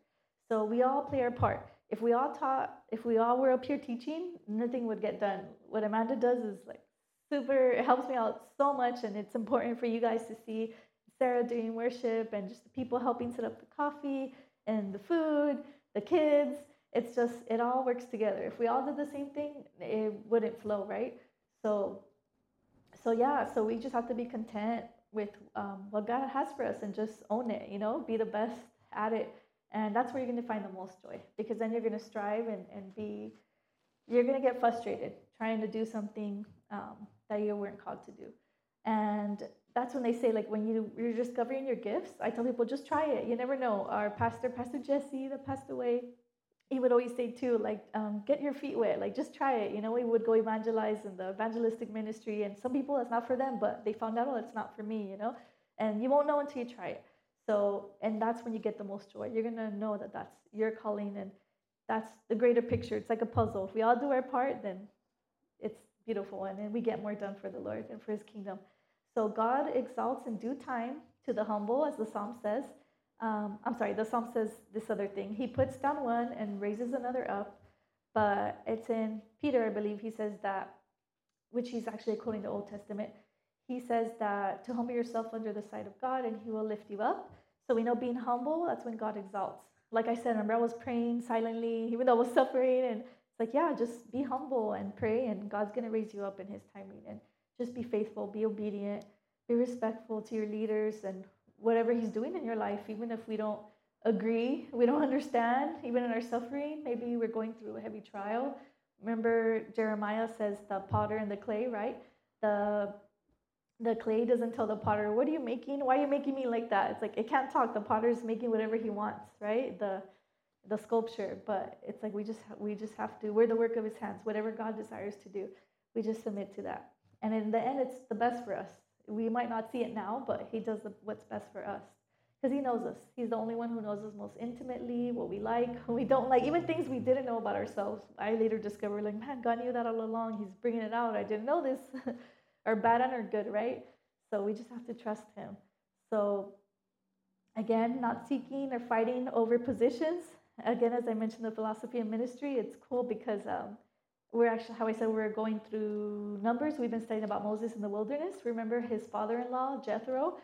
So we all play our part if we all taught, if we all were up here teaching, nothing would get done. What Amanda does is like super, it helps me out so much, and it's important for you guys to see Sarah doing worship and just the people helping set up the coffee and the food, the kids. It's just, it all works together. If we all did the same thing, it wouldn't flow, right? So, so yeah, so we just have to be content with um, what God has for us and just own it, you know, be the best at it and that's where you're going to find the most joy because then you're going to strive and, and be, you're going to get frustrated trying to do something um, that you weren't called to do. And that's when they say, like, when you, you're discovering your gifts, I tell people, just try it. You never know. Our pastor, Pastor Jesse, that passed away, he would always say, too, like, um, get your feet wet. Like, just try it. You know, we would go evangelize in the evangelistic ministry. And some people, it's not for them, but they found out, oh, it's not for me, you know? And you won't know until you try it. So, and that's when you get the most joy. You're going to know that that's your calling and that's the greater picture. It's like a puzzle. If we all do our part, then it's beautiful. And then we get more done for the Lord and for his kingdom. So, God exalts in due time to the humble, as the psalm says. Um, I'm sorry, the psalm says this other thing. He puts down one and raises another up. But it's in Peter, I believe, he says that, which he's actually quoting the Old Testament he says that to humble yourself under the sight of God and he will lift you up. So we know being humble, that's when God exalts. Like I said, remember I was praying silently, even though I was suffering. And it's like, yeah, just be humble and pray, and God's going to raise you up in his timing. And just be faithful, be obedient, be respectful to your leaders and whatever he's doing in your life, even if we don't agree, we don't understand, even in our suffering. Maybe we're going through a heavy trial. Remember, Jeremiah says the potter and the clay, right? The the clay doesn't tell the potter, What are you making? Why are you making me like that? It's like it can't talk. The potter's making whatever he wants, right? The the sculpture. But it's like we just we just have to, we're the work of his hands. Whatever God desires to do, we just submit to that. And in the end, it's the best for us. We might not see it now, but he does the, what's best for us. Because he knows us. He's the only one who knows us most intimately, what we like, what we don't like, even things we didn't know about ourselves. I later discovered, like, man, God knew that all along. He's bringing it out. I didn't know this. or bad and or good, right? So we just have to trust Him. So again, not seeking or fighting over positions. Again, as I mentioned, the philosophy of ministry, it's cool because um, we're actually, how I said, we're going through Numbers. We've been studying about Moses in the wilderness. Remember his father in law, Jethro?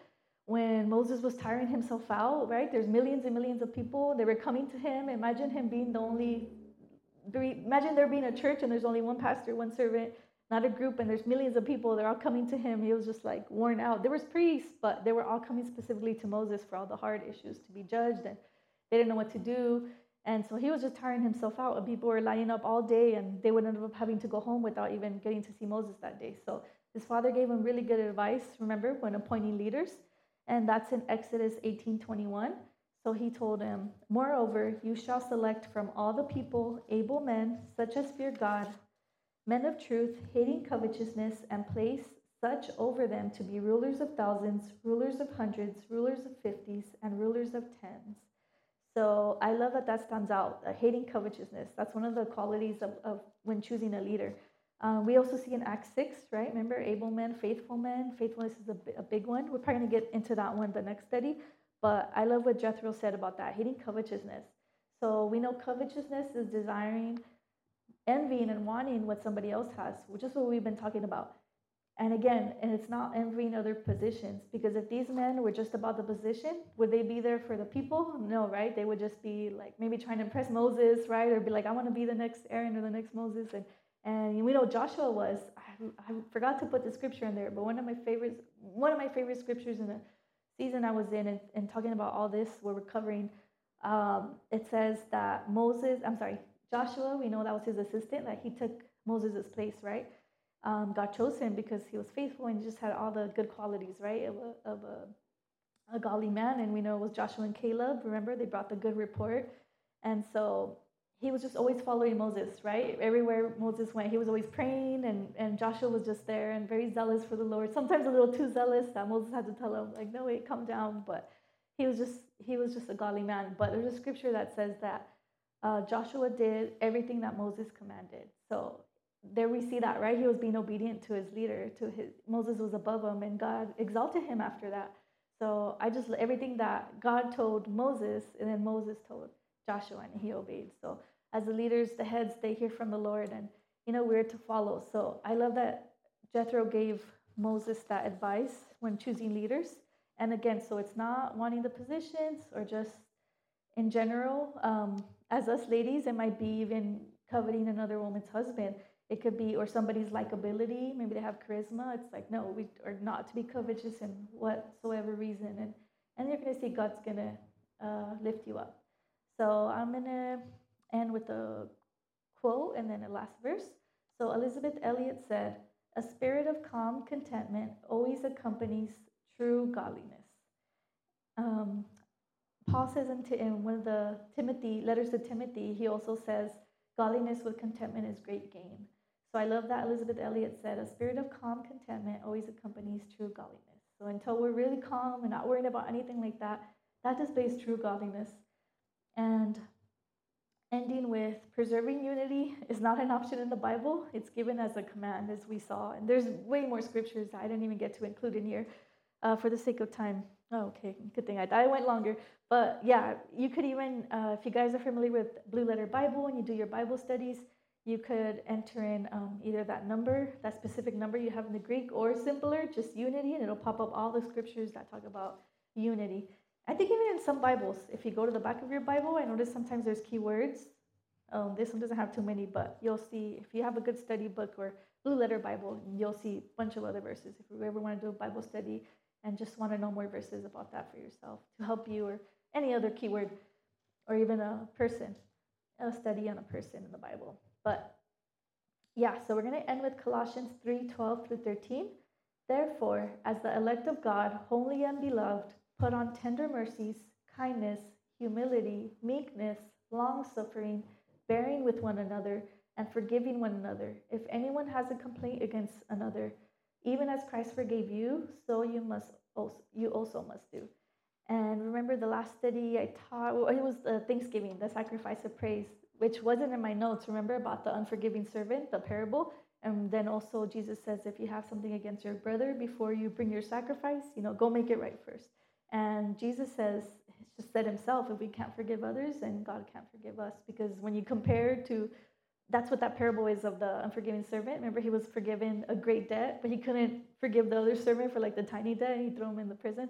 When Moses was tiring himself out, right? There's millions and millions of people. They were coming to him. Imagine him being the only, imagine there being a church and there's only one pastor, one servant, not a group and there's millions of people they're all coming to him. He was just like worn out. There was priests but they were all coming specifically to moses for all the hard issues to be judged and they didn't know what to do. And so he was just tiring himself out and people were lining up all day and they would end up having to go home without even getting to see moses that day. So his father gave him really good advice remember when appointing leaders and that's in exodus 18 21 so he told him moreover you shall select from all the people able men such as fear god men of truth, hating covetousness, and place such over them to be rulers of thousands, rulers of hundreds, rulers of fifties, and rulers of tens. So I love that that stands out. Uh, hating covetousness. That's one of the qualities of, of when choosing a leader. Um, we also see in Acts 6, right? Remember, able men, faithful men. Faithfulness is a, a big one. We're probably going to get into that one the next study. But I love what Jethro said about that hating covetousness. So we know covetousness is desiring, envying, and wanting what somebody else has, which is what we've been talking about. And again, and it's not envying other positions because if these men were just about the position, would they be there for the people? No, right? They would just be like maybe trying to impress Moses, right? Or be like, I want to be the next Aaron or the next Moses. And and we know Joshua was. I, I forgot to put the scripture in there, but one of my favorites, one of my favorite scriptures in the season I was in, and, and talking about all this, where we're covering, um, it says that Moses. I'm sorry, Joshua. We know that was his assistant. That he took Moses' place, right? Um, God chose him because he was faithful and just had all the good qualities, right, of a, of a, a godly man. And we know it was Joshua and Caleb. Remember, they brought the good report. And so he was just always following Moses, right? Everywhere Moses went, he was always praying, and, and Joshua was just there and very zealous for the Lord. Sometimes a little too zealous that Moses had to tell him, like, no, wait, calm down. But he was just he was just a godly man. But there's a scripture that says that uh, Joshua did everything that Moses commanded. So there we see that, right? He was being obedient to his leader. To his Moses was above him, and God exalted him after that. So I just everything that God told Moses, and then Moses told Joshua, and he obeyed. So as the leaders, the heads, they hear from the Lord and, you know, we're to follow. So I love that Jethro gave Moses that advice when choosing leaders. And again, so it's not wanting the positions or just in general. Um, as us ladies, it might be even coveting another woman's husband. It could be, or somebody's likability. Maybe they have charisma. It's like, no, we are not to be covetous in whatsoever reason. And, and you're to see God's to uh, lift you up. So I'm to end with a quote and then a last verse. So Elisabeth Elliot said, A spirit of calm contentment always accompanies true godliness. Um, Paul says in, in one of the Timothy letters to Timothy, he also says, Godliness with contentment is great gain. So I love that Elisabeth Elliot said, A spirit of calm contentment always accompanies true godliness. So until we're really calm and not worrying about anything like that, that displays true godliness. And ending with preserving unity is not an option in the Bible. It's given as a command, as we saw. And there's way more scriptures I didn't even get to include in here uh, for the sake of time. Oh, okay, good thing I, I went longer. But yeah, you could even, uh, if you guys are familiar with Blue Letter Bible and you do your Bible studies, you could enter in um, either that number, that specific number you have in the Greek, or simpler, just unity, and it'll pop up all the scriptures that talk about unity. I think even in some Bibles, if you go to the back of your Bible, I notice sometimes there's keywords. Um, this one doesn't have too many, but you'll see if you have a good study book or Blue Letter Bible, you'll see a bunch of other verses. If you ever want to do a Bible study and just want to know more verses about that for yourself to help you, or any other keyword, or even a person, a study on a person in the Bible. But yeah, so we're going to end with Colossians 3 12 through 13. Therefore, as the elect of God, holy and beloved, Put on tender mercies, kindness, humility, meekness, long suffering, bearing with one another, and forgiving one another. If anyone has a complaint against another, even as Christ forgave you, so you must also, you also must do. And remember the last study I taught, well, it was the Thanksgiving, the sacrifice of praise, which wasn't in my notes. Remember about the unforgiving servant, the parable? And then also Jesus says, if you have something against your brother before you bring your sacrifice, you know, go make it right first. And Jesus says, just said himself, if we can't forgive others, then God can't forgive us. Because when you compare to, that's what that parable is of the unforgiving servant. Remember, he was forgiven a great debt, but he couldn't forgive the other servant for like the tiny debt, he threw him in the prison.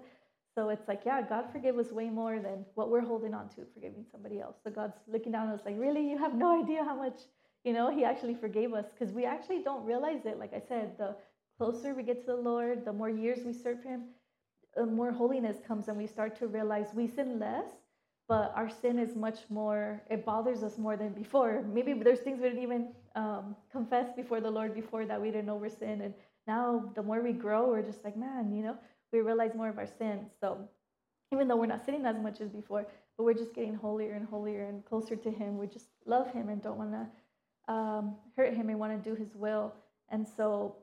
So it's like, yeah, God forgive us way more than what we're holding on to, forgiving somebody else. So God's looking down and us like, really, you have no idea how much, you know, He actually forgave us because we actually don't realize it. Like I said, the closer we get to the Lord, the more years we serve Him, uh, more holiness comes and we start to realize we sin less, but our sin is much more, it bothers us more than before. Maybe there's things we didn't even um, confess before the Lord before that we didn't know we're sin. And now the more we grow, we're just like, man, you know, we realize more of our sins. So even though we're not sinning as much as before, but we're just getting holier and holier and closer to Him. We just love Him and don't want to um, hurt Him and want to do His will. And so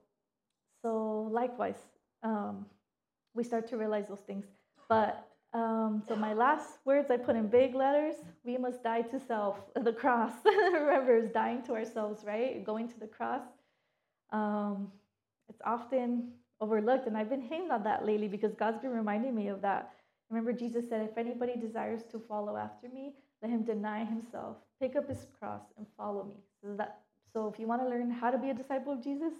so likewise, um, we start to realize those things. But um, so my last words I put in big letters: we must die to self. The cross, remember, is dying to ourselves, right? Going to the cross. Um, it's often overlooked, and I've been hitting on that lately because God's been reminding me of that. Remember, Jesus said, "If anybody desires to follow after me, let him deny himself, pick up his cross, and follow me." So that so if you want to learn how to be a disciple of Jesus,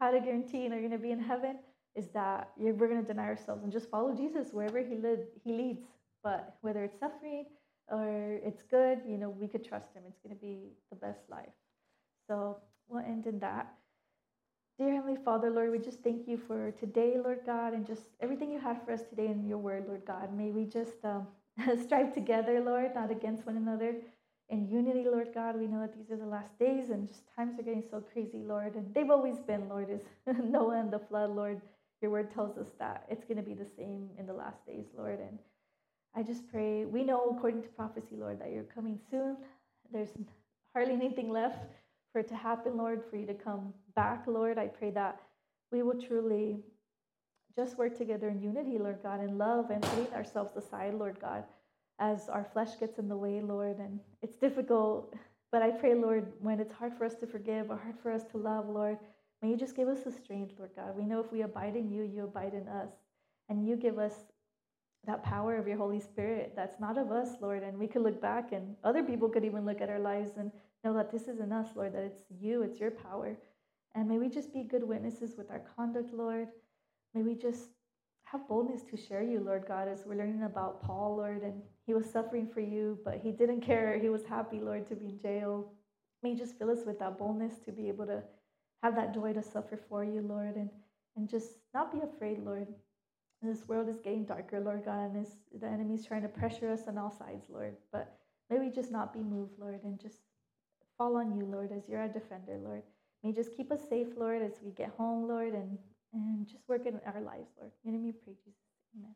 how to guarantee you're going to be in heaven, is that we're going to deny ourselves and just follow Jesus wherever he, led, he leads. But whether it's suffering or it's good, you know, we could trust him. It's going to be the best life. So we'll end in that. Dear Heavenly Father, Lord, we just thank you for today, Lord God, and just everything you have for us today in your word, Lord God. May we just um, strive together, Lord, not against one another in unity, Lord God. We know that these are the last days and just times are getting so crazy, Lord. And they've always been, Lord, is Noah and the flood, Lord. Your word tells us that it's going to be the same in the last days, Lord. And I just pray, we know according to prophecy, Lord, that you're coming soon. There's hardly anything left for it to happen, Lord, for you to come back, Lord. I pray that we will truly just work together in unity, Lord God, in love and putting ourselves aside, Lord God as our flesh gets in the way, Lord. And it's difficult, but I pray, Lord, when it's hard for us to forgive or hard for us to love, Lord, may you just give us the strength, Lord God. We know if we abide in you, you abide in us. And you give us that power of your Holy Spirit that's not of us, Lord. And we could look back, and other people could even look at our lives and know that this isn't us, Lord, that it's you, it's your power. And may we just be good witnesses with our conduct, Lord. May we just have boldness to share you, Lord God, as we're learning about Paul, Lord, and he was suffering for you, but he didn't care. He was happy, Lord, to be in jail. May you just fill us with that boldness to be able to have that joy to suffer for you, Lord, and, and just not be afraid, Lord. This world is getting darker, Lord God, and this, the enemy's trying to pressure us on all sides, Lord. But may we just not be moved, Lord, and just fall on you, Lord, as you're our defender, Lord. May just keep us safe, Lord, as we get home, Lord, and, and just work in our lives, Lord. In name we pray, Jesus. Amen.